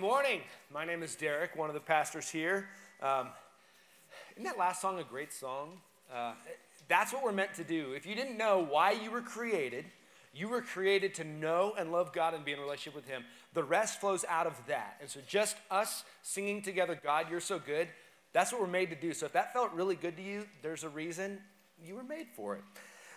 morning. My name is Derek, one of the pastors here. Um, isn't that last song a great song? Uh, that's what we're meant to do. If you didn't know why you were created, you were created to know and love God and be in relationship with Him. The rest flows out of that. And so, just us singing together, God, you're so good, that's what we're made to do. So, if that felt really good to you, there's a reason you were made for it.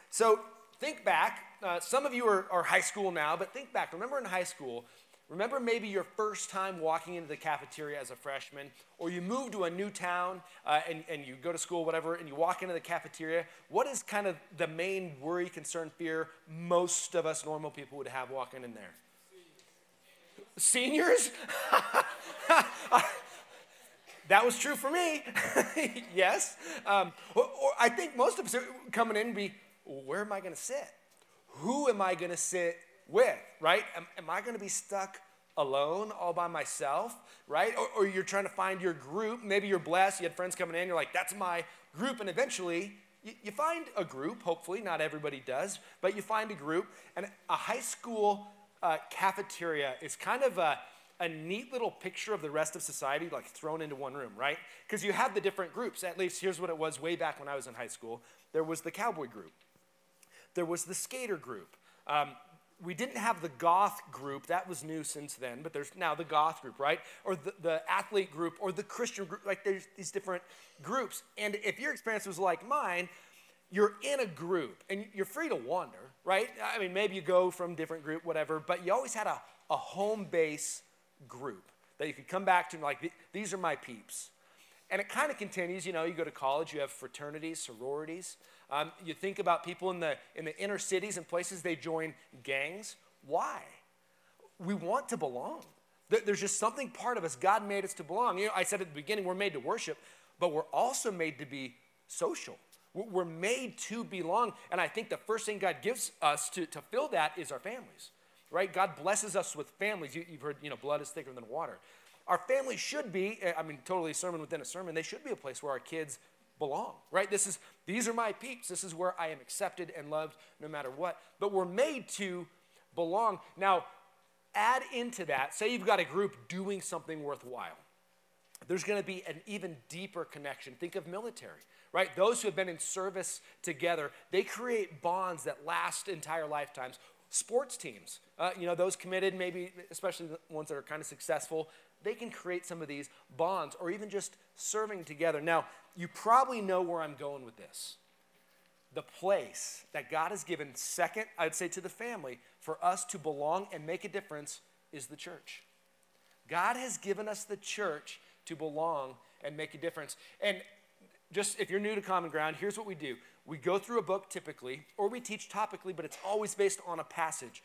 So, think back. Uh, some of you are, are high school now, but think back. Remember in high school, Remember maybe your first time walking into the cafeteria as a freshman, or you move to a new town uh, and, and you go to school, whatever, and you walk into the cafeteria. What is kind of the main worry, concern, fear most of us normal people would have walking in there? Seniors? that was true for me. yes. Um, or, or, I think most of us coming in be, where am I going to sit? Who am I going to sit with, right? Am, am I going to be stuck alone all by myself, right? Or, or, you're trying to find your group. Maybe you're blessed, you had friends coming in, you're like, that's my group. And eventually, you, you find a group, hopefully, not everybody does, but you find a group. And a high school uh, cafeteria is kind of a, a neat little picture of the rest of society, like thrown into one room, right? Because you have the different groups. At least here's what it was way back when I was in high school there was the cowboy group, there was the skater group. Um, we didn't have the goth group that was new since then but there's now the goth group right? Or the, the athlete group or the christian group like there's these different groups. And if your experience was like mine you're in a group and you're free to wander right? I mean maybe you go from different group whatever but you always had a, a home base group that you could come back to and like these are my peeps. And it kind of continues you know you go to college you have fraternities sororities um, you think about people in the, in the inner cities and places, they join gangs. Why? We want to belong. There's just something part of us. God made us to belong. You know, I said at the beginning, we're made to worship, but we're also made to be social. We're made to belong. And I think the first thing God gives us to, to fill that is our families, right? God blesses us with families. You, have heard, you know, blood is thicker than water. Our family should be, I mean, totally sermon within a sermon, they should be a place where our kids belong, right? This is these are my peeps. This is where I am accepted and loved no matter what. But we're made to belong. Now, add into that, say you've got a group doing something worthwhile. There's going to be an even deeper connection. Think of military, right? Those who have been in service together, they create bonds that last entire lifetimes. Sports teams, uh, you know, those committed, maybe especially the ones that are kind of successful, they can create some of these bonds or even just serving together. Now, you probably know where I'm going with this. The place that God has given, second, I'd say to the family, for us to belong and make a difference is the church. God has given us the church to belong and make a difference. And just if you're new to Common Ground, here's what we do we go through a book typically, or we teach topically, but it's always based on a passage.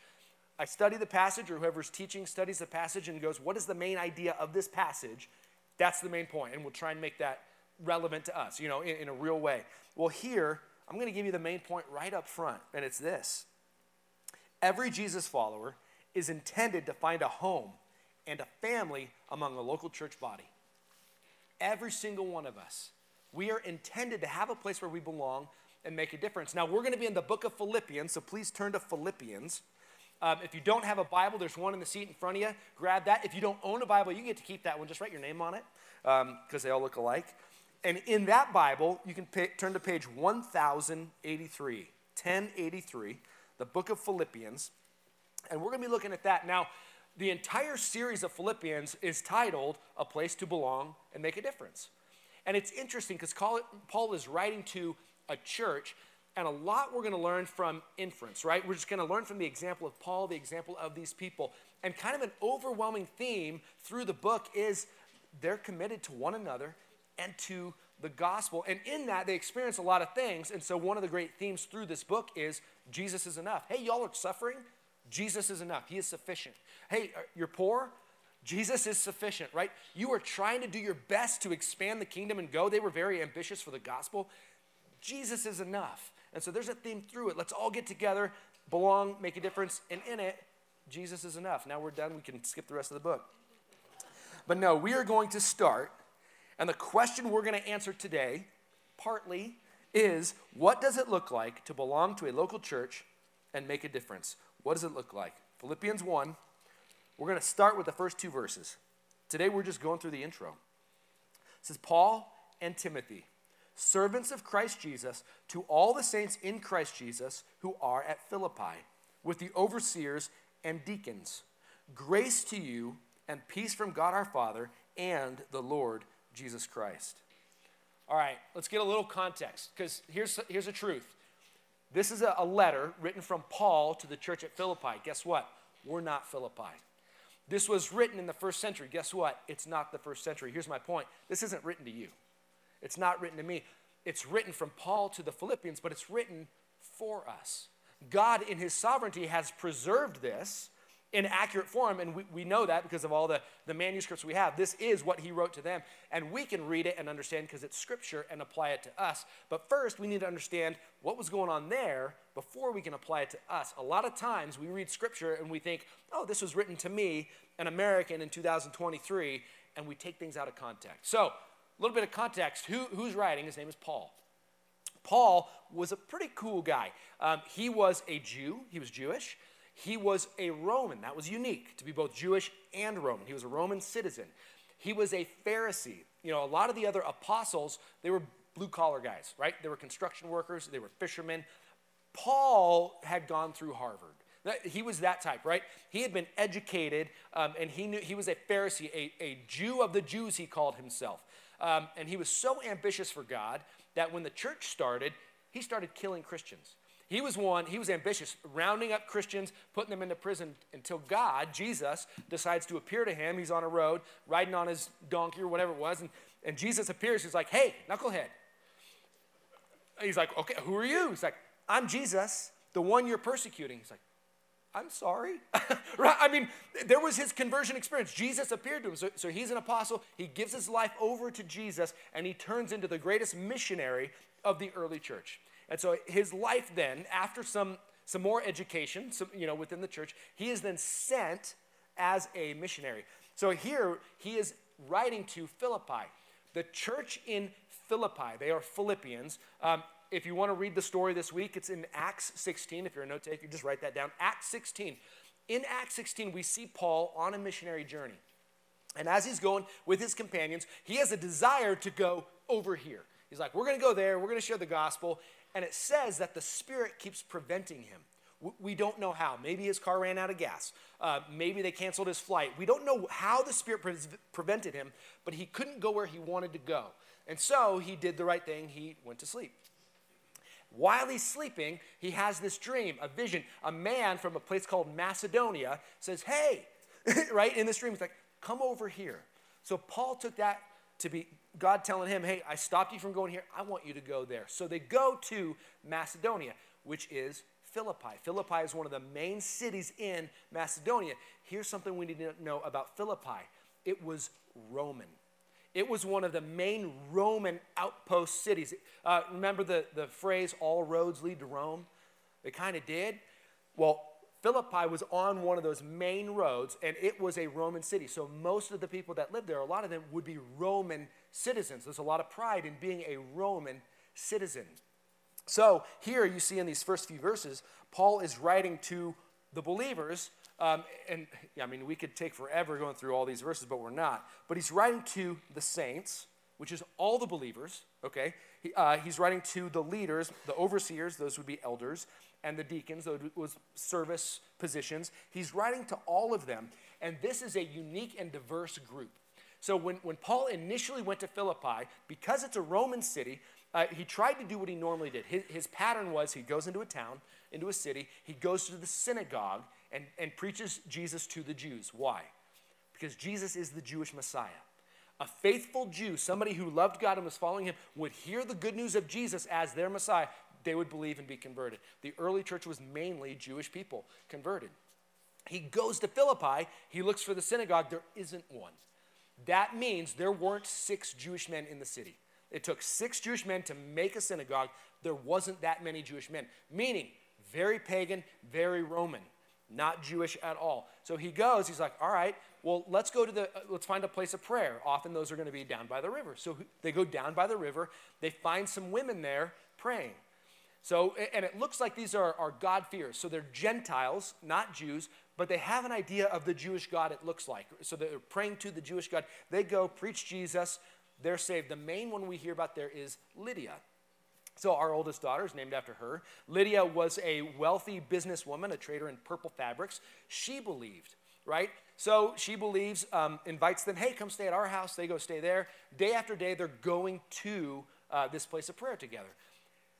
I study the passage, or whoever's teaching studies the passage and goes, What is the main idea of this passage? That's the main point, and we'll try and make that relevant to us, you know, in, in a real way. Well, here, I'm going to give you the main point right up front, and it's this Every Jesus follower is intended to find a home and a family among a local church body. Every single one of us. We are intended to have a place where we belong and make a difference. Now, we're going to be in the book of Philippians, so please turn to Philippians. Um, if you don't have a Bible, there's one in the seat in front of you. Grab that. If you don't own a Bible, you get to keep that one. Just write your name on it because um, they all look alike. And in that Bible, you can pay, turn to page 1083, 1083, the book of Philippians. And we're going to be looking at that. Now, the entire series of Philippians is titled A Place to Belong and Make a Difference. And it's interesting because Paul is writing to a church and a lot we're going to learn from inference, right? We're just going to learn from the example of Paul, the example of these people. And kind of an overwhelming theme through the book is they're committed to one another and to the gospel. And in that, they experience a lot of things. And so, one of the great themes through this book is Jesus is enough. Hey, y'all are suffering? Jesus is enough. He is sufficient. Hey, you're poor? Jesus is sufficient, right? You are trying to do your best to expand the kingdom and go. They were very ambitious for the gospel. Jesus is enough. And so there's a theme through it. Let's all get together, belong, make a difference, and in it, Jesus is enough. Now we're done. We can skip the rest of the book. But no, we are going to start. And the question we're going to answer today, partly, is what does it look like to belong to a local church and make a difference? What does it look like? Philippians 1. We're going to start with the first two verses. today we're just going through the intro. Says, Paul and Timothy, servants of Christ Jesus, to all the saints in Christ Jesus who are at Philippi, with the overseers and deacons. Grace to you and peace from God our Father and the Lord Jesus Christ. All right, let's get a little context because here's, here's the truth. This is a, a letter written from Paul to the church at Philippi. Guess what? We're not Philippi. This was written in the first century. Guess what? It's not the first century. Here's my point this isn't written to you, it's not written to me. It's written from Paul to the Philippians, but it's written for us. God, in his sovereignty, has preserved this in accurate form, and we, we know that because of all the, the manuscripts we have. This is what he wrote to them, and we can read it and understand because it's scripture and apply it to us. But first, we need to understand what was going on there before we can apply it to us. A lot of times we read scripture and we think, oh, this was written to me, an American in 2023, and we take things out of context. So, a little bit of context Who, who's writing? His name is Paul. Paul was a pretty cool guy. Um, he was a Jew, he was Jewish. He was a Roman. That was unique to be both Jewish and Roman. He was a Roman citizen. He was a Pharisee. You know, a lot of the other apostles, they were blue collar guys, right? They were construction workers, they were fishermen. Paul had gone through Harvard. He was that type, right? He had been educated, um, and he knew he was a Pharisee, a, a Jew of the Jews, he called himself. Um, and he was so ambitious for God that when the church started, he started killing Christians. He was one, he was ambitious, rounding up Christians, putting them into prison until God, Jesus, decides to appear to him. He's on a road, riding on his donkey or whatever it was, and, and Jesus appears. He's like, hey, knucklehead. He's like, okay, who are you? He's like, I'm Jesus, the one you're persecuting. He's like, I'm sorry. right? I mean, there was his conversion experience. Jesus appeared to him. So, so he's an apostle. He gives his life over to Jesus, and he turns into the greatest missionary of the early church. And so his life then, after some, some more education, some, you know, within the church, he is then sent as a missionary. So here he is writing to Philippi. The church in Philippi, they are Philippians. Um, if you want to read the story this week, it's in Acts 16. If you're a note taker, just write that down. Acts 16. In Acts 16, we see Paul on a missionary journey. And as he's going with his companions, he has a desire to go over here. He's like, We're going to go there, we're going to share the gospel. And it says that the Spirit keeps preventing him. We don't know how. Maybe his car ran out of gas. Uh, maybe they canceled his flight. We don't know how the Spirit pre- prevented him, but he couldn't go where he wanted to go. And so he did the right thing. He went to sleep. While he's sleeping, he has this dream, a vision. A man from a place called Macedonia says, Hey, right? In this dream, he's like, Come over here. So Paul took that to be God telling him, hey, I stopped you from going here. I want you to go there. So they go to Macedonia, which is Philippi. Philippi is one of the main cities in Macedonia. Here's something we need to know about Philippi it was Roman. It was one of the main Roman outpost cities. Uh, remember the, the phrase, all roads lead to Rome? They kind of did. Well, Philippi was on one of those main roads, and it was a Roman city. So most of the people that lived there, a lot of them would be Roman citizens. There's a lot of pride in being a Roman citizen. So here you see in these first few verses, Paul is writing to the believers. Um, and I mean, we could take forever going through all these verses, but we're not. But he's writing to the saints, which is all the believers, okay? He, uh, he's writing to the leaders, the overseers, those would be elders and the deacons, those was service positions. He's writing to all of them, and this is a unique and diverse group. So when, when Paul initially went to Philippi, because it's a Roman city, uh, he tried to do what he normally did. His, his pattern was he goes into a town, into a city, he goes to the synagogue and, and preaches Jesus to the Jews. Why? Because Jesus is the Jewish Messiah. A faithful Jew, somebody who loved God and was following him, would hear the good news of Jesus as their Messiah they would believe and be converted. The early church was mainly Jewish people converted. He goes to Philippi, he looks for the synagogue, there isn't one. That means there weren't six Jewish men in the city. It took six Jewish men to make a synagogue. There wasn't that many Jewish men, meaning very pagan, very Roman, not Jewish at all. So he goes, he's like, all right, well, let's go to the, uh, let's find a place of prayer. Often those are going to be down by the river. So they go down by the river. They find some women there praying. So, and it looks like these are, are God-fearers. So they're Gentiles, not Jews, but they have an idea of the Jewish God it looks like. So they're praying to the Jewish God. They go, preach Jesus, they're saved. The main one we hear about there is Lydia. So, our oldest daughter is named after her. Lydia was a wealthy businesswoman, a trader in purple fabrics. She believed, right? So, she believes, um, invites them, hey, come stay at our house. They go stay there. Day after day, they're going to uh, this place of prayer together.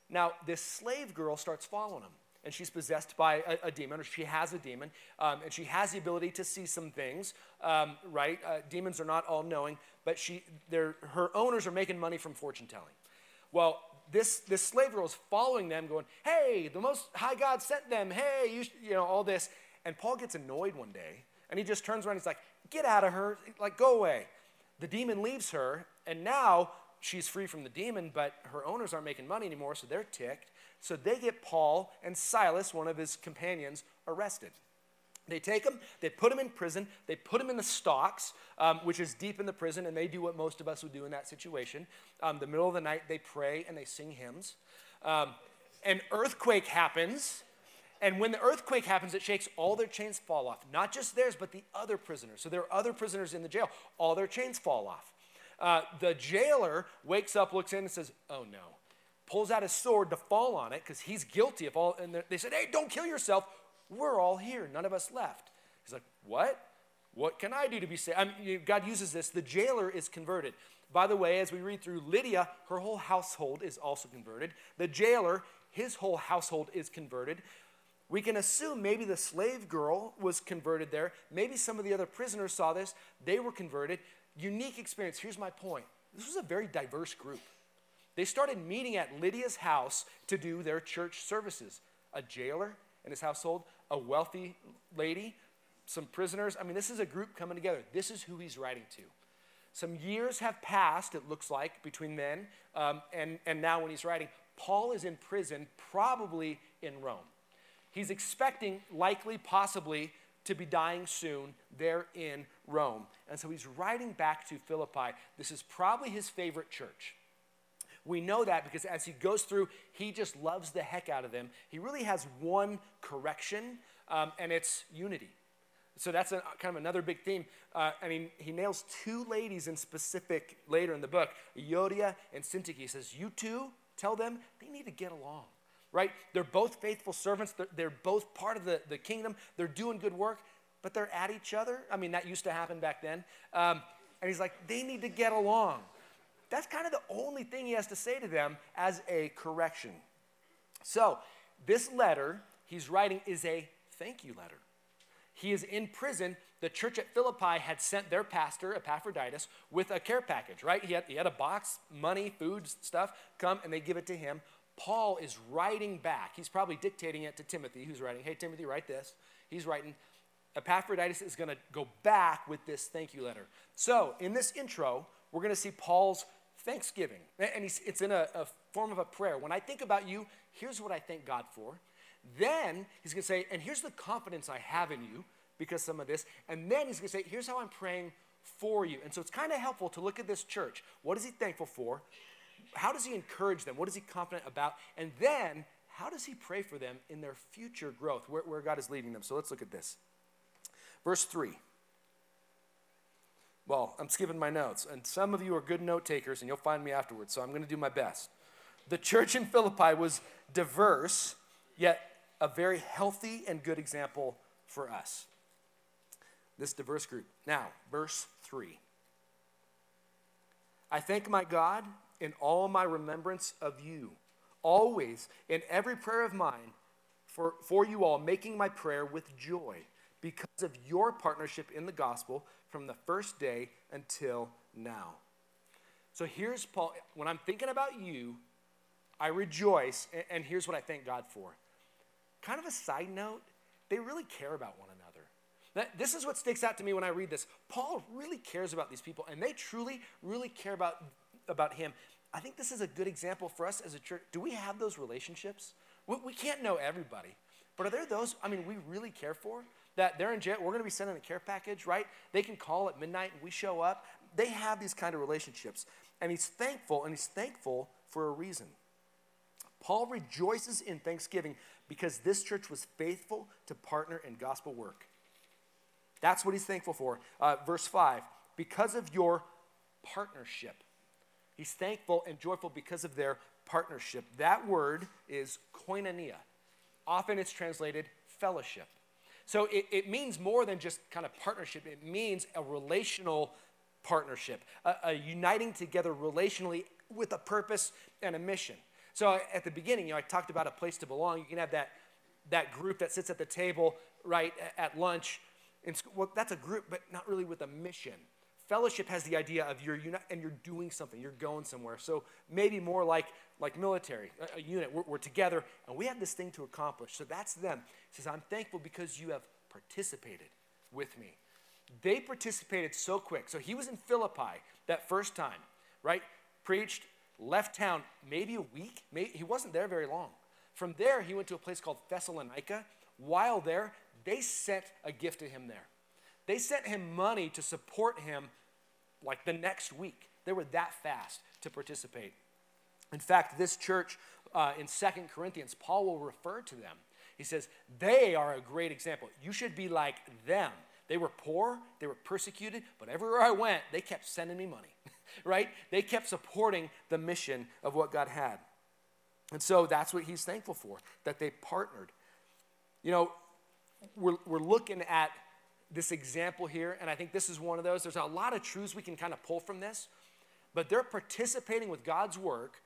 Now, this slave girl starts following them, and she's possessed by a, a demon, or she has a demon, um, and she has the ability to see some things, um, right? Uh, demons are not all knowing, but she, her owners are making money from fortune telling. Well, this, this slave girl is following them, going, Hey, the Most High God sent them. Hey, you, you know, all this. And Paul gets annoyed one day, and he just turns around. He's like, Get out of her. Like, go away. The demon leaves her, and now she's free from the demon, but her owners aren't making money anymore, so they're ticked. So they get Paul and Silas, one of his companions, arrested. They take him, they put him in prison, they put him in the stocks, um, which is deep in the prison, and they do what most of us would do in that situation. Um, the middle of the night, they pray and they sing hymns. Um, an earthquake happens, and when the earthquake happens, it shakes all their chains fall off. Not just theirs, but the other prisoners. So there are other prisoners in the jail. All their chains fall off. Uh, the jailer wakes up, looks in, and says, Oh no. Pulls out his sword to fall on it because he's guilty of all. And they said, Hey, don't kill yourself. We're all here. None of us left. He's like, What? What can I do to be saved? I mean, God uses this. The jailer is converted. By the way, as we read through Lydia, her whole household is also converted. The jailer, his whole household is converted. We can assume maybe the slave girl was converted there. Maybe some of the other prisoners saw this. They were converted. Unique experience. Here's my point this was a very diverse group. They started meeting at Lydia's house to do their church services. A jailer and his household, a wealthy lady, some prisoners. I mean, this is a group coming together. This is who he's writing to. Some years have passed, it looks like, between then um, and, and now when he's writing. Paul is in prison, probably in Rome. He's expecting, likely, possibly, to be dying soon there in Rome. And so he's writing back to Philippi. This is probably his favorite church. We know that because as he goes through, he just loves the heck out of them. He really has one correction, um, and it's unity. So that's a, kind of another big theme. Uh, I mean, he nails two ladies in specific later in the book, Euodia and Syntyche. He says, You two, tell them they need to get along, right? They're both faithful servants. They're, they're both part of the, the kingdom. They're doing good work, but they're at each other. I mean, that used to happen back then. Um, and he's like, They need to get along. That's kind of the only thing he has to say to them as a correction. So, this letter he's writing is a thank you letter. He is in prison. The church at Philippi had sent their pastor, Epaphroditus, with a care package, right? He had, he had a box, money, food, stuff, come and they give it to him. Paul is writing back. He's probably dictating it to Timothy, who's writing, Hey, Timothy, write this. He's writing, Epaphroditus is going to go back with this thank you letter. So, in this intro, we're going to see Paul's thanksgiving. And it's in a, a form of a prayer. When I think about you, here's what I thank God for. Then he's going to say, and here's the confidence I have in you because some of this. And then he's going to say, here's how I'm praying for you. And so it's kind of helpful to look at this church. What is he thankful for? How does he encourage them? What is he confident about? And then how does he pray for them in their future growth, where, where God is leading them? So let's look at this. Verse 3. Well, I'm skipping my notes, and some of you are good note takers, and you'll find me afterwards, so I'm going to do my best. The church in Philippi was diverse, yet a very healthy and good example for us. This diverse group. Now, verse 3. I thank my God in all my remembrance of you, always in every prayer of mine for, for you all, making my prayer with joy because of your partnership in the gospel from the first day until now. So here's Paul. When I'm thinking about you, I rejoice, and here's what I thank God for. Kind of a side note, they really care about one another. This is what sticks out to me when I read this. Paul really cares about these people, and they truly, really care about, about him. I think this is a good example for us as a church. Do we have those relationships? We, we can't know everybody, but are there those, I mean, we really care for? That they're in jail. We're going to be sending a care package, right? They can call at midnight and we show up. They have these kind of relationships. And he's thankful, and he's thankful for a reason. Paul rejoices in thanksgiving because this church was faithful to partner in gospel work. That's what he's thankful for. Uh, verse 5 because of your partnership. He's thankful and joyful because of their partnership. That word is koinonia. Often it's translated fellowship. So it, it means more than just kind of partnership, it means a relational partnership, a, a uniting together relationally with a purpose and a mission. So at the beginning, you know, I talked about a place to belong. You can have that, that group that sits at the table, right, at lunch. In school. Well, that's a group, but not really with a mission. Fellowship has the idea of you're uni- and you're doing something, you're going somewhere. So maybe more like, like military, a, a unit. We're, we're together and we have this thing to accomplish. So that's them. He says, I'm thankful because you have participated with me. They participated so quick. So he was in Philippi that first time, right? Preached, left town maybe a week. Maybe, he wasn't there very long. From there, he went to a place called Thessalonica. While there, they sent a gift to him there. They sent him money to support him like the next week. They were that fast to participate. In fact, this church uh, in Second Corinthians, Paul will refer to them. He says, They are a great example. You should be like them. They were poor, they were persecuted, but everywhere I went, they kept sending me money. right? They kept supporting the mission of what God had. And so that's what he's thankful for, that they partnered. You know, we're, we're looking at this example here, and I think this is one of those. There's a lot of truths we can kind of pull from this, but they're participating with God's work.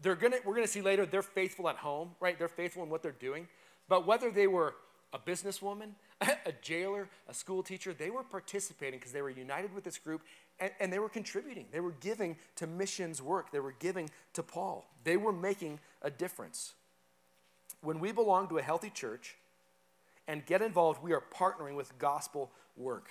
They're gonna, we're to see later, they're faithful at home, right? They're faithful in what they're doing. But whether they were a businesswoman, a jailer, a school teacher, they were participating because they were united with this group and, and, they were contributing. They were giving to missions work. They were giving to Paul. They were making a difference. When we belong to a healthy church and get involved, we are partnering with gospel work.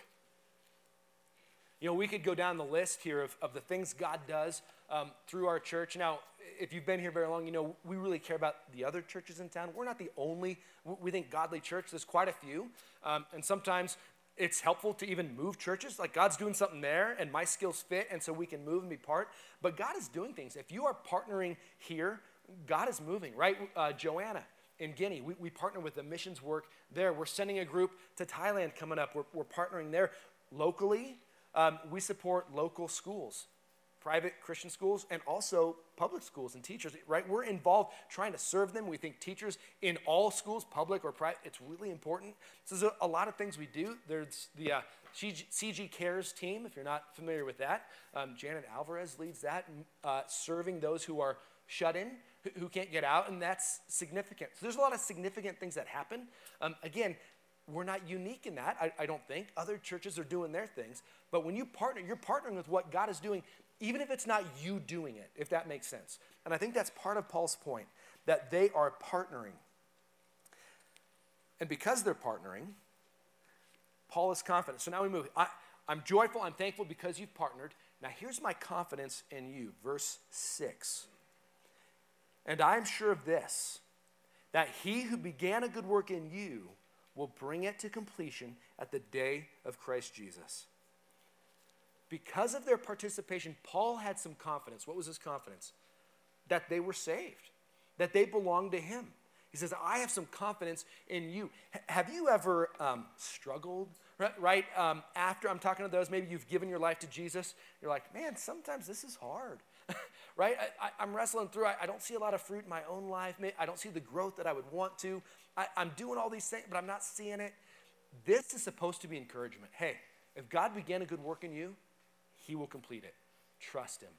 You know, we could go down the list here of, of the things God does um, through our church. Now, if you've been here very long, you know we really care about the other churches in town. We're not the only, we think, godly church. There's quite a few. Um, and sometimes it's helpful to even move churches. Like God's doing something there and my skills fit, and so we can move and be part. But God is doing things. If you are partnering here, God is moving, right? Uh, Joanna in Guinea, we, we partner with the missions work there. We're sending a group to Thailand coming up. We're, we're partnering there. Locally, um, we support local schools private Christian schools and also public schools and teachers, right? We're involved trying to serve them. We think teachers in all schools, public or private, it's really important. So there's a, a lot of things we do. There's the uh, CG, CG, Cares team, if you're not familiar with that. Um, Janet Alvarez leads that, uh, serving those who are shut in, who, can't get out, and that's significant. So there's a lot of significant things that happen. Um, again, we're not unique in that, I, I, don't think. Other churches are doing their things. But when you partner, you're partnering with what God is doing even if it's not you doing it, if that makes sense. And I think that's part of Paul's point that they are partnering. And because they're partnering, Paul is confident. So now we move. I, I'm joyful, I'm thankful because you've partnered. Now here's my confidence in you. Verse 6. And I am sure of this, that he who began a good work in you will bring it to completion at the day of Christ Jesus because of their participation, Paul had some confidence. What was his confidence? That they were saved, that they belonged to him. He says, I have some confidence in you. H- have you ever um, struggled, right? right? Um, after I'm talking to those, maybe you've given your life to Jesus. You're like, man, sometimes this is hard, right? I, am wrestling through. I, I, don't see a lot of fruit in my own life. I don't see the growth that I would want to. I, I'm doing all these things, but I'm not seeing it. This is supposed to be encouragement. Hey, if God began a good work in you, he will complete it. Trust Him.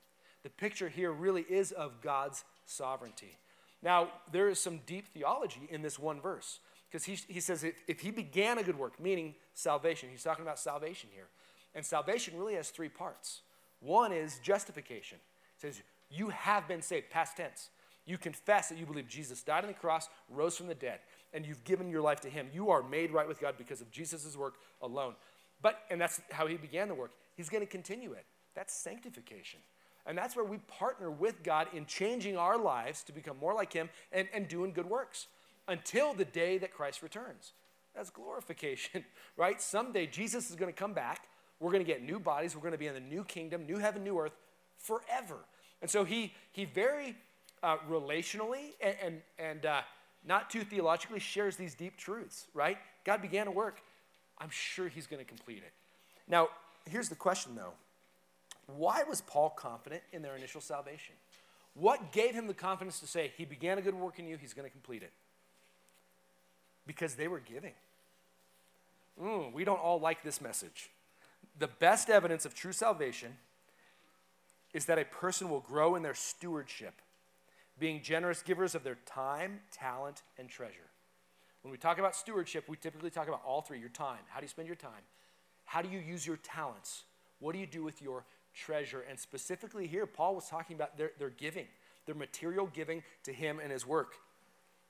The picture here really is of God's sovereignty. Now, there is some deep theology in this one verse because he, he says if, if He began a good work, meaning salvation, He's talking about salvation here. And salvation really has three parts. One is justification. It says, You have been saved, past tense. You confess that you believe Jesus died on the cross, rose from the dead, and you've given your life to Him. You are made right with God because of Jesus' work alone. But, and that's how He began the work. He's going to continue it. That's sanctification. And that's where we partner with God in changing our lives to become more like Him and, and doing good works until the day that Christ returns. That's glorification, right? Someday Jesus is going to come back. We're going to get new bodies. We're going to be in the new kingdom, new heaven, new earth forever. And so he, he very uh, relationally and, and, and uh, not too theologically, shares these deep truths, right? God began a work. I'm sure he's going to complete it. Now, here's the question though why was Paul confident in their initial salvation? What gave him the confidence to say, He began a good work in you, He's going to complete it? Because they were giving. Mm, we don't all like this message. The best evidence of true salvation is that a person will grow in their stewardship, being generous givers of their time, talent, and treasure. When we talk about stewardship, we typically talk about all three your time. How do you spend your time? How do you use your talents? What do you do with your treasure? And specifically here, Paul was talking about their, their giving, their material giving to him and his work.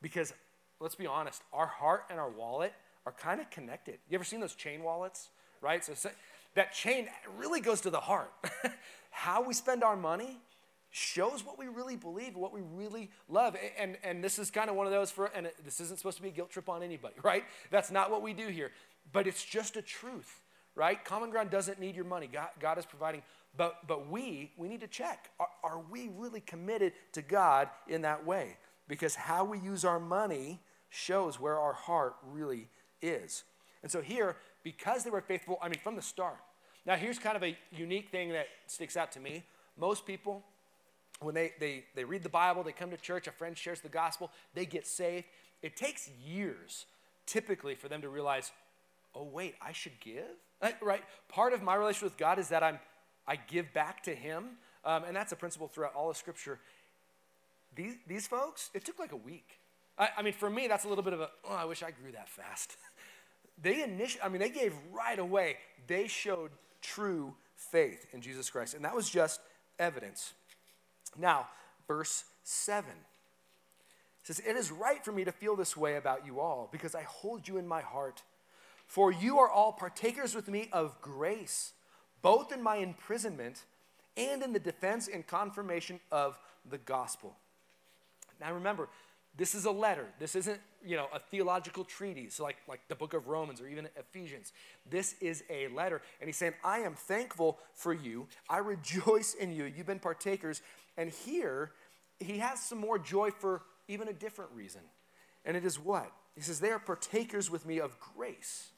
Because let's be honest, our heart and our wallet are kind of connected. You ever seen those chain wallets? Right? So that chain really goes to the heart. How we spend our money shows what we really believe, what we really love. And, and this is kind of one of those for, and this isn't supposed to be a guilt trip on anybody, right? That's not what we do here. But it's just a truth, right? Common ground doesn't need your money. God, God is providing. But, but we, we need to check. Are, are we really committed to God in that way? Because how we use our money shows where our heart really is. And so here, because they were faithful, I mean, from the start. Now, here's kind of a unique thing that sticks out to me. Most people, when they, they, they read the Bible, they come to church, a friend shares the gospel, they get saved. It takes years, typically, for them to realize, oh, wait, I should give? Right? Part of my relationship with God is that I'm, I give back to Him. Um, and that's a principle throughout all of Scripture. These, these folks, it took like a week. I, I mean, for me, that's a little bit of a, oh, I wish I grew that fast. they initially, I mean, they gave right away. They showed true faith in Jesus Christ. And that was just evidence. Now, verse 7 says, It is right for me to feel this way about you all because I hold you in my heart. For you are all partakers with me of grace, both in my imprisonment and in the defense and confirmation of the gospel. Now remember, this is a letter. This isn't, you know, a theological treatise like, like the book of Romans or even Ephesians. This is a letter. And he's saying, I am thankful for you. I rejoice in you. You've been partakers. And here, he has some more joy for even a different reason. And it is what? He says, They are partakers with me of grace.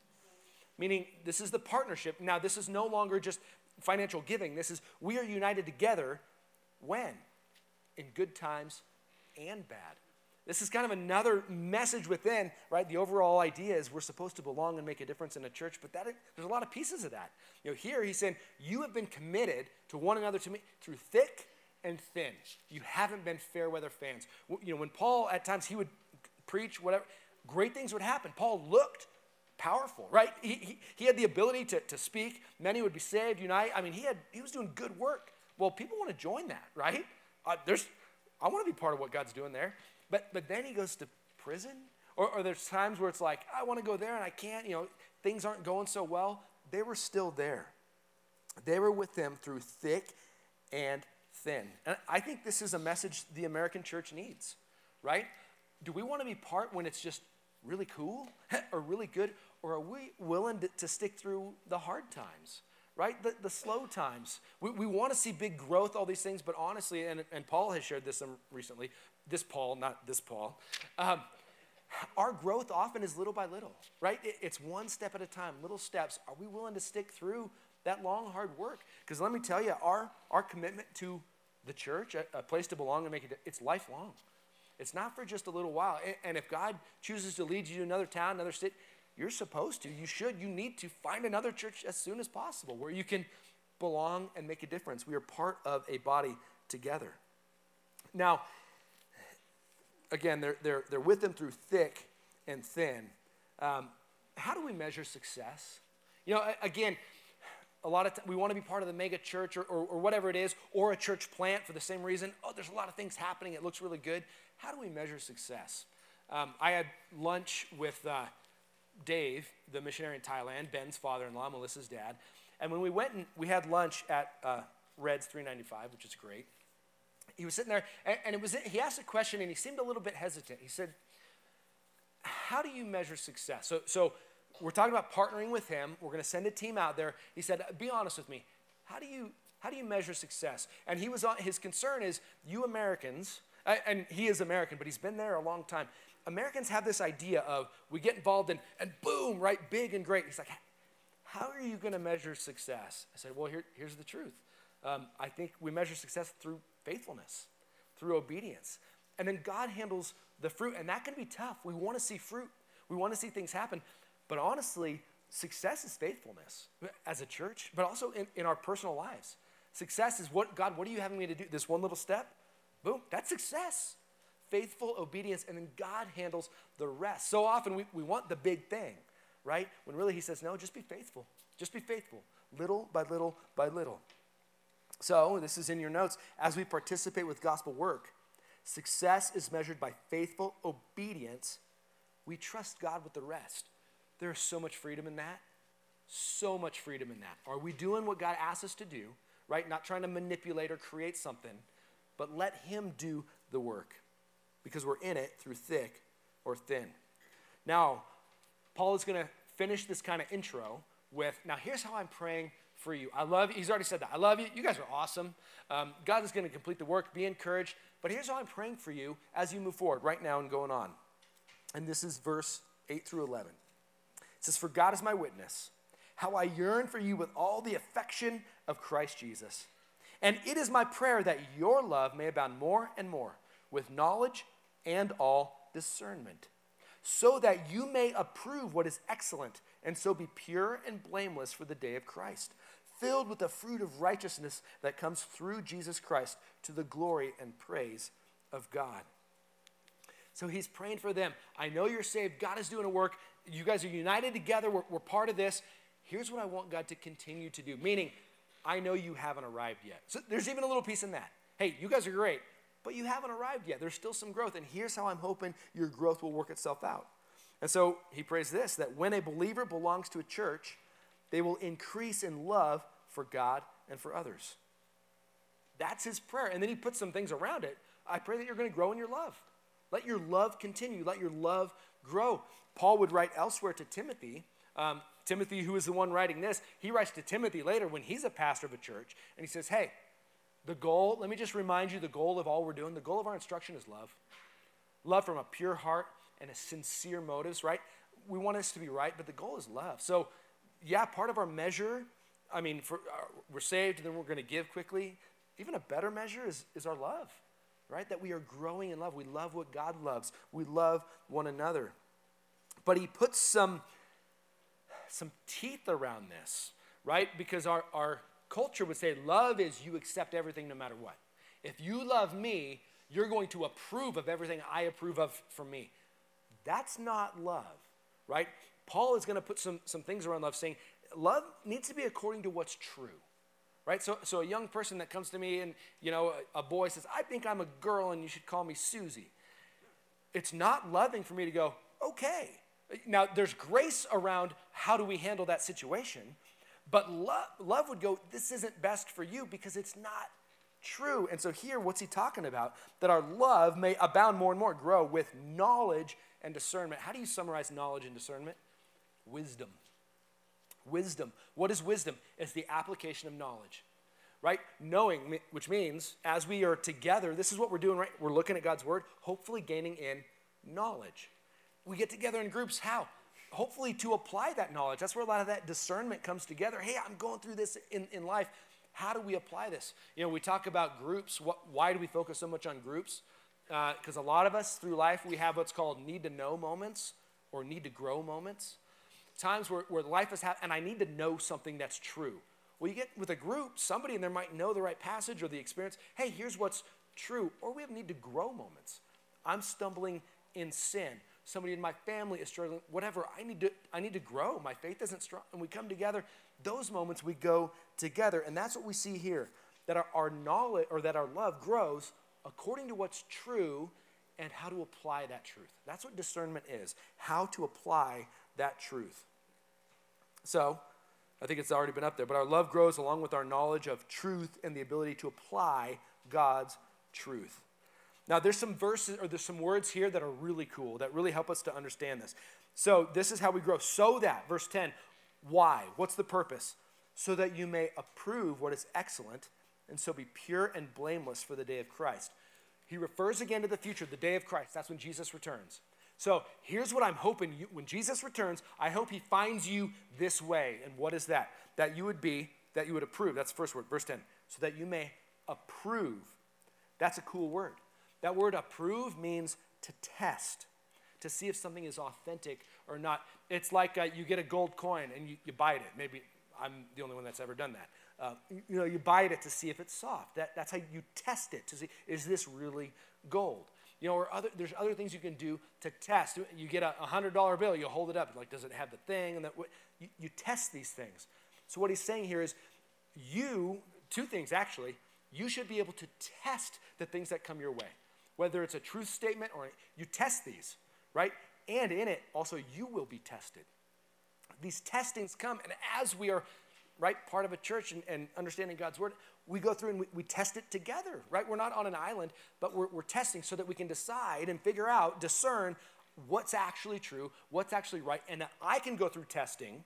Meaning, this is the partnership. Now, this is no longer just financial giving. This is we are united together when? In good times and bad. This is kind of another message within, right? The overall idea is we're supposed to belong and make a difference in a church, but that, there's a lot of pieces of that. You know, here he's saying, You have been committed to one another to me through thick and thin. You haven't been fair weather fans. You know, when Paul, at times, he would preach whatever, great things would happen. Paul looked powerful, right? He, he, he had the ability to, to speak. Many would be saved, unite. I mean, he, had, he was doing good work. Well, people want to join that, right? Uh, there's, I want to be part of what God's doing there. But, but then he goes to prison. Or, or there's times where it's like, I want to go there and I can't, you know, things aren't going so well. They were still there. They were with them through thick and thin. And I think this is a message the American church needs, right? Do we want to be part when it's just really cool or really good? Or are we willing to, to stick through the hard times? right? The, the slow times. We, we want to see big growth, all these things, but honestly, and, and Paul has shared this um, recently, this Paul, not this Paul, um, our growth often is little by little, right? It, it's one step at a time, little steps. Are we willing to stick through that long, hard work? Because let me tell you, our, our commitment to the church, a, a place to belong and make it, it's lifelong. It's not for just a little while. And if God chooses to lead you to another town, another city, you're supposed to, you should, you need to find another church as soon as possible where you can belong and make a difference. We are part of a body together. Now, again, they're, they're, they're with them through thick and thin. Um, how do we measure success? You know, again, a lot of t- we want to be part of the mega church or, or, or, whatever it is, or a church plant for the same reason. Oh, there's a lot of things happening. It looks really good. How do we measure success? Um, I had lunch with uh, Dave, the missionary in Thailand, Ben's father-in-law, Melissa's dad. And when we went and we had lunch at uh, Red's 395, which is great, he was sitting there and, and it was he asked a question and he seemed a little bit hesitant. He said, "How do you measure success?" So, so we're talking about partnering with him. We're going to send a team out there. He said, "Be honest with me. How do you how do you measure success?" And he was on his concern is you Americans And he is American, but he's been there a long time. Americans have this idea of we get involved in, and boom, right, big and great. He's like, how are you going to measure success? I said, well, here, here's the truth. Um, I think we measure success through faithfulness, through obedience. And then God handles the fruit, and that can be tough. We want to see fruit, we want to see things happen. But honestly, success is faithfulness as a church, but also in, in our personal lives. Success is what, God, what are you having me to do? This one little step? Boom, that's success. Faithful obedience, and then God handles the rest. So often we, we want the big thing, right? When really He says, no, just be faithful. Just be faithful, little by little by little. So, this is in your notes. As we participate with gospel work, success is measured by faithful obedience. We trust God with the rest. There is so much freedom in that. So much freedom in that. Are we doing what God asks us to do, right? Not trying to manipulate or create something, but let Him do the work because we're in it through thick or thin. Now, Paul is going to finish this kind of intro with now, here's how I'm praying for you. I love you. He's already said that. I love you. You guys are awesome. Um, God is going to complete the work. Be encouraged. But here's how I'm praying for you as you move forward right now and going on. And this is verse 8 through 11. It says, For God is my witness, how I yearn for you with all the affection of Christ Jesus. And it is my prayer that your love may abound more and more with knowledge and all discernment, so that you may approve what is excellent, and so be pure and blameless for the day of Christ, filled with the fruit of righteousness that comes through Jesus Christ to the glory and praise of God. So he's praying for them. I know you're saved. God is doing a work. You guys are united together. We're, we're part of this. Here's what I want God to continue to do. Meaning, I know you haven't arrived yet. So there's even a little piece in that. Hey, you guys are great but you haven't arrived yet. There's still some growth. And here's how I'm hoping your growth will work itself out. And so he prays this that when a believer belongs to a church, they will increase in love for God and for others. That's his prayer. And then he puts some things around it. I pray that you're going to grow in your love. Let your love continue. Let your love grow. Paul would write elsewhere to Timothy. Um, Timothy, who is the one writing this, he writes to Timothy later when he's a pastor of a church, and he says, Hey, the goal, let me just remind you the goal of all we're doing, the goal of our instruction is love. Love from a pure heart and a sincere motives, right? We want us to be right, but the goal is love. So, yeah, part of our measure, I mean, for, uh, we're saved and then we're going to give quickly. Even a better measure is, is our love, right? That we are growing in love. We love what God loves, we love one another. But he puts some, some teeth around this, right? Because our, our culture would say love is you accept everything no matter what. If you love me, you're going to approve of everything I approve of from me. That's not love, right? Paul is going to put some, some things around love saying love needs to be according to what's true right so, so a young person that comes to me and you know a, a, boy says i think i'm a girl and you should call me susie it's not loving for me to go okay now there's grace around how do we handle that situation but love, love would go, this isn't best for you because it's not true. And so here, what's he talking about? That our love may abound more and more, grow with knowledge and discernment. How do you summarize knowledge and discernment? Wisdom. Wisdom. What is wisdom? It's the application of knowledge, right? Knowing, which means as we are together, this is what we're doing, right? We're looking at God's word, hopefully gaining in knowledge. We get together in groups. How? hopefully to apply that knowledge. That's where a lot of that discernment comes together. Hey, I'm going through this in, in life. How do we apply this? You know, we talk about groups. What, why do we focus so much on groups? Because uh, a lot of us through life, we have what's called need to know moments or need to grow moments. Times where, where life is happening, and I need to know something that's true. Well, you get with a group, somebody in there might know the right passage or the experience. Hey, here's what's true. Or we have need to grow moments. I'm stumbling in sin somebody in my family is struggling, whatever. I need to, I need to grow. My faith isn't strong. And we come together. Those moments we go together. And that's what we see here. That our, our knowledge or that our love grows according to what's true and how to apply that truth. That's what discernment is. How to apply that truth. So, I think it's already been up there, but our love grows along with our knowledge of truth and the ability to apply God's truth. Now, there's some verses or there's some words here that are really cool that really help us to understand this. So, this is how we grow. So that, verse 10, why? What's the purpose? So that you may approve what is excellent and so be pure and blameless for the day of Christ. he refers again to the future, the day of Christ. That's when Jesus returns. So here's what I'm hoping you, when Jesus returns, I hope he finds you this way. And what is that? That you would be, that you would approve. That's the first word, verse 10. So that you may approve. That's a cool word. That word approve means to test, to see if something is authentic or not. It's like uh, you get a gold coin and you, you bite it. Maybe I'm the only one that's ever done that. Uh, you know, you bite it to see if it's soft. That, that's how you test it to see, is this really gold? You know, or other, there's other things you can do to test. You get a $100 bill, you hold it up, like, does it have the thing? And that, you, you test these things. So what he's saying here is you, two things actually, you should be able to test the things that come your way. Whether it's a truth statement or you test these, right? And in it, also, you will be tested. These testings come, and as we are, right, part of a church and, and understanding God's word, we go through and we, we, test it together, right? We're not on an island, but we're, we're testing so that we can decide and figure out, discern what's actually true, what's actually right, and that I can go through testing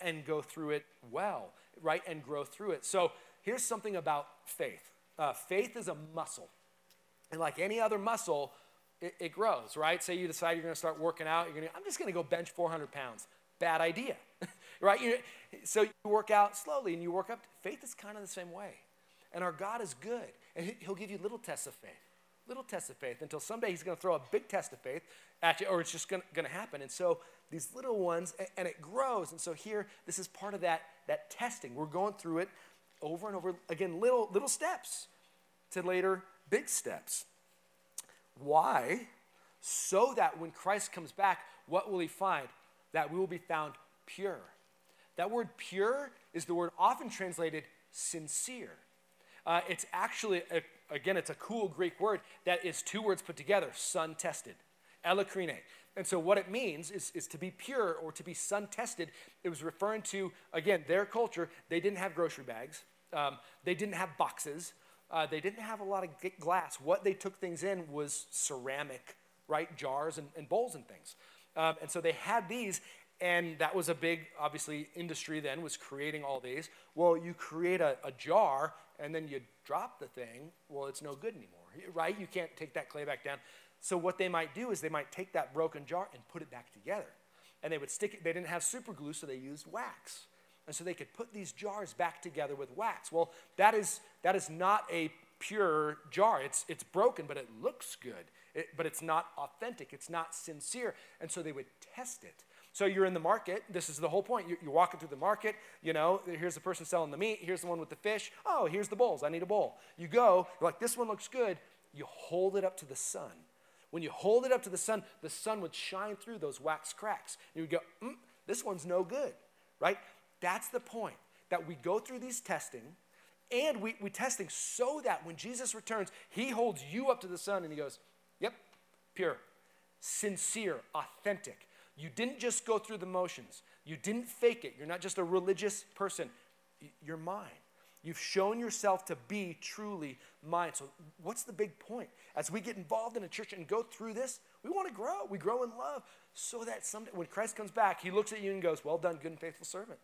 and go through it well, right? And grow through it. So here's something about faith uh, faith is a muscle. And like any other muscle, it, it grows, right? Say you decide you're going to start working out, you're to, I'm just going to go bench 400 pounds. Bad idea, right? You, so you work out slowly and you work up. Faith is kind of the same way. And our God is good. And He'll give you little tests of faith, little tests of faith until someday He's going to throw a big test of faith at you, or it's just going to happen. And so these little ones, and, it grows. And so here, this is part of that, that testing. We're going through it over and over again, little, little steps to later big steps. Why? So that when Christ comes back, what will He find? That we will be found pure. That word pure is the word often translated sincere. Uh, it's actually, a, again, it's a cool Greek word that is two words put together sun tested, elakrine. And so, what it means is, is to be pure or to be sun tested. It was referring to, again, their culture. They didn't have grocery bags, um, they didn't have boxes, uh, they didn't have a lot of glass. What they took things in was ceramic, right? Jars and, and bowls and things. Um, and so they had these, and that was a big, obviously, industry then was creating all these. Well, you create a, a jar and then you drop the thing. Well, it's no good anymore, right? You can't take that clay back down. So what they might do is they might take that broken jar and put it back together. And they would stick it, they didn't have super glue, so they used wax. And so they could put these jars back together with wax. Well, that is, that is not a pure jar. It's, it's broken, but it looks good. It, but it's not authentic. It's not sincere. And so they would test it. So you're in the market. This is the whole point. You're, you're, walking through the market. You know, here's the person selling the meat. Here's the one with the fish. Oh, here's the bowls. I need a bowl. You go, you're like, this one looks good. You hold it up to the sun. When you hold it up to the sun, the sun would shine through those wax cracks. You would go, mm, this one's no good, right? That's the point. That we go through these testing and we, we testing so that when Jesus returns, he holds you up to the sun and he goes, Yep, pure, sincere, authentic. You didn't just go through the motions. You didn't fake it. You're not just a religious person. You're mine. You've shown yourself to be truly mine. So, what's the big point? As we get involved in a church and go through this, we want to grow. We grow in love so that someday, when Christ comes back, he looks at you and goes, Well done, good and faithful servant.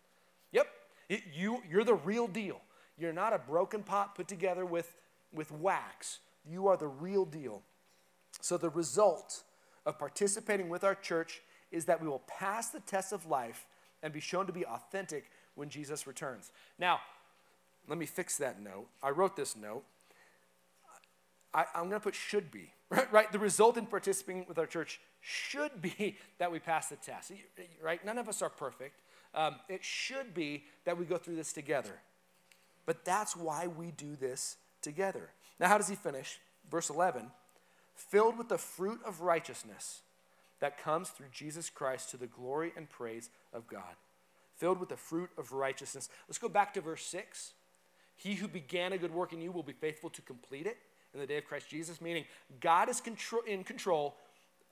Yep, it, you, you're the real deal. You're not a broken pot put together with, with wax. You are the real deal. So, the result of participating with our church is that we will pass the test of life and be shown to be authentic when Jesus returns. Now, let me fix that note. I wrote this note. I, am going to put should be, right, right? The result in participating with our church should be that we pass the test, right? None of us are perfect. Um, it should be that we go through this together. But that's why we do this together. Now, how does he finish? Verse 11 filled with the fruit of righteousness that comes through Jesus Christ to the glory and praise of God. Filled with the fruit of righteousness. Let's go back to verse 6. He who began a good work in you will be faithful to complete it in the day of Christ Jesus, meaning God is control, in control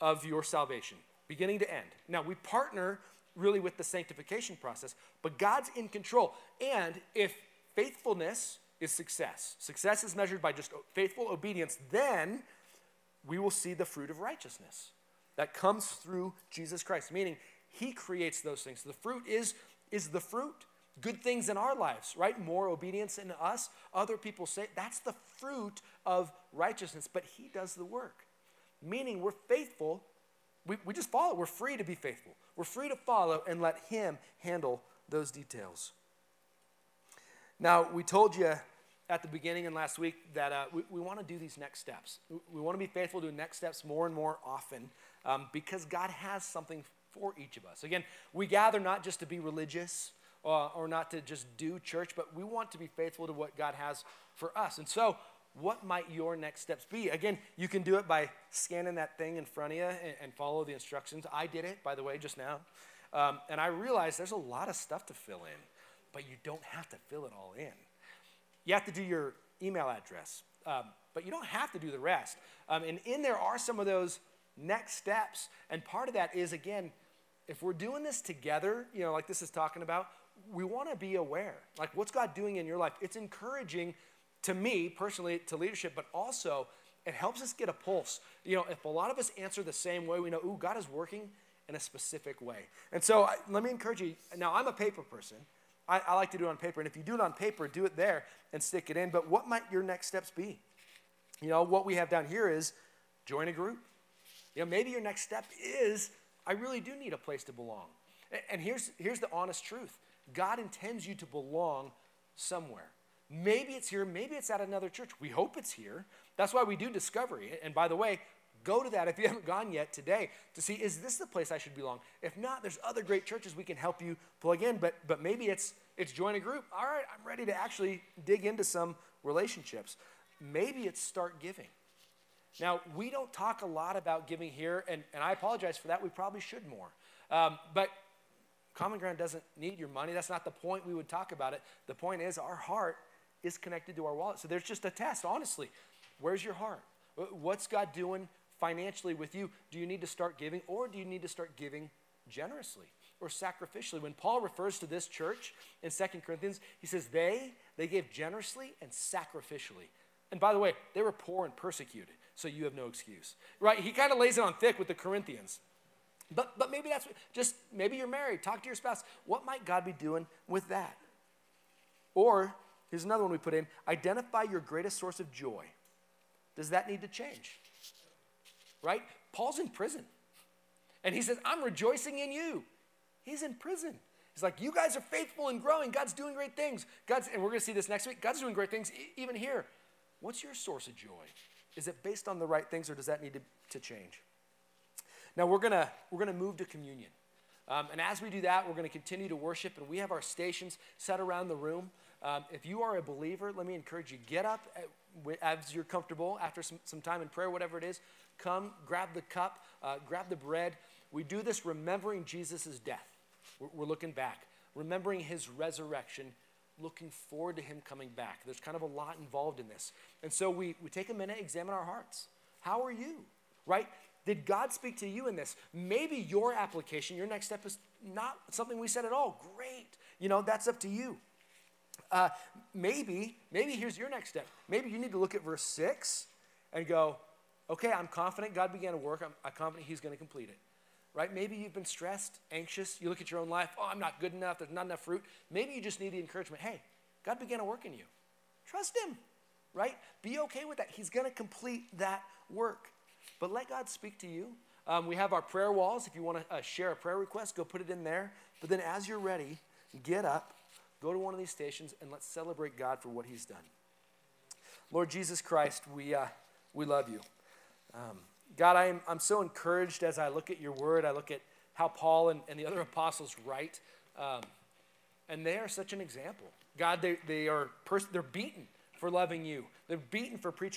of your salvation, beginning to end. Now, we partner really with the sanctification process, but God's in control. And if faithfulness is success, success is measured by just faithful obedience, then we will see the fruit of righteousness that comes through Jesus Christ, meaning He creates those things. The fruit is, is the fruit. good things in our lives, right? More obedience in us. Other people say that's the fruit of righteousness, but He does the work. Meaning we're faithful. We, we just follow. We're free to be faithful. We're free to follow and let Him handle those details. Now, we told you at the beginning and last week that uh, we, we want to do these next steps. We, we want to be faithful to next steps more and more often um, because God has something for each of us. Again, we gather not just to be religious uh, or not to just do church, but we want to be faithful to what God has for us. And so, what might your next steps be? Again, you can do it by scanning that thing in front of you and, and follow the instructions. I did it, by the way, just now. Um, and I realized there's a lot of stuff to fill in, but you don't have to fill it all in. You have to do your email address, um, but you don't have to do the rest. Um, and in there are some of those next steps. And part of that is, again, if we're doing this together, you know, like this is talking about, we want to be aware. Like, what's God doing in your life? It's encouraging to me personally to leadership, but also it helps us get a pulse. You know, if a lot of us answer the same way, we know, ooh, God is working in a specific way. And so I, let me encourage you. Now, I'm a paper person. I, I like to do it on paper. And if you do it on paper, do it there and stick it in. But what might your next steps be? You know, what we have down here is join a group. You know, maybe your next step is I really do need a place to belong. And here's, here's the honest truth God intends you to belong somewhere. Maybe it's here, maybe it's at another church. We hope it's here. That's why we do discovery. And by the way, go to that if you haven't gone yet today to see is this the place I should belong? If not, there's other great churches we can help you plug in, but but maybe it's it's join a group. All right, I'm ready to actually dig into some relationships. Maybe it's start giving. Now, we don't talk a lot about giving here, and, and I apologize for that. We probably should more. Um, but Common Ground doesn't need your money. That's not the point we would talk about it. The point is, our heart is connected to our wallet. So there's just a test, honestly. Where's your heart? What's God doing financially with you? Do you need to start giving, or do you need to start giving generously or sacrificially? When Paul refers to this church in Second Corinthians, he says they, they gave generously and sacrificially. And by the way, they were poor and persecuted so you have no excuse. Right? He kind of lays it on thick with the Corinthians. But, but maybe that's just, maybe you're married, talk to your spouse. What might God be doing with that? Or, here's another one we put in identify your greatest source of joy. Does that need to change? Right? Paul's in prison. And he says, I'm rejoicing in you. He's in prison. He's like, you guys are faithful and growing. God's doing great things. God's, and we're going to see this next week. God's doing great things e- even here. What's your source of joy? Is it based on the right things or does that need to, to change? Now we're gonna we're gonna move to communion. Um, and as we do that, we're going to continue to worship, and we have our stations set around the room. Um, if you are a believer, let me encourage you get up at, as you're comfortable after some, some time in prayer, whatever it is. Come, grab the cup, uh, grab the bread. We do this remembering Jesus' death. We're, we're looking back, remembering his resurrection looking forward to him coming back. There's kind of a lot involved in this. And so we, we take a minute, examine our hearts. How are you? Right? Did God speak to you in this? Maybe your application, your next step is not something we said at all. Great. You know, that's up to you. Uh, maybe, maybe here's your next step. Maybe you need to look at verse 6 and go, okay, I'm confident God began to work. I'm, I'm confident He's going to complete it right? Maybe you've been stressed, anxious. You look at your own life, oh, I'm not good enough. There's not enough fruit. Maybe you just need the encouragement hey, God began to work in you. Trust Him, right? Be okay with that. He's going to complete that work. But let God speak to you. Um, we have our prayer walls. If you want to uh, share a prayer request, go put it in there. But then as you're ready, get up, go to one of these stations, and let's celebrate God for what He's done. Lord Jesus Christ, we, uh, we love you. Um, God, I'm, I'm so encouraged as I look at your word. I look at how Paul and, and the other apostles write. Um, and they are such an example. God, they, they are pers- they're beaten for loving you. They're beaten for preaching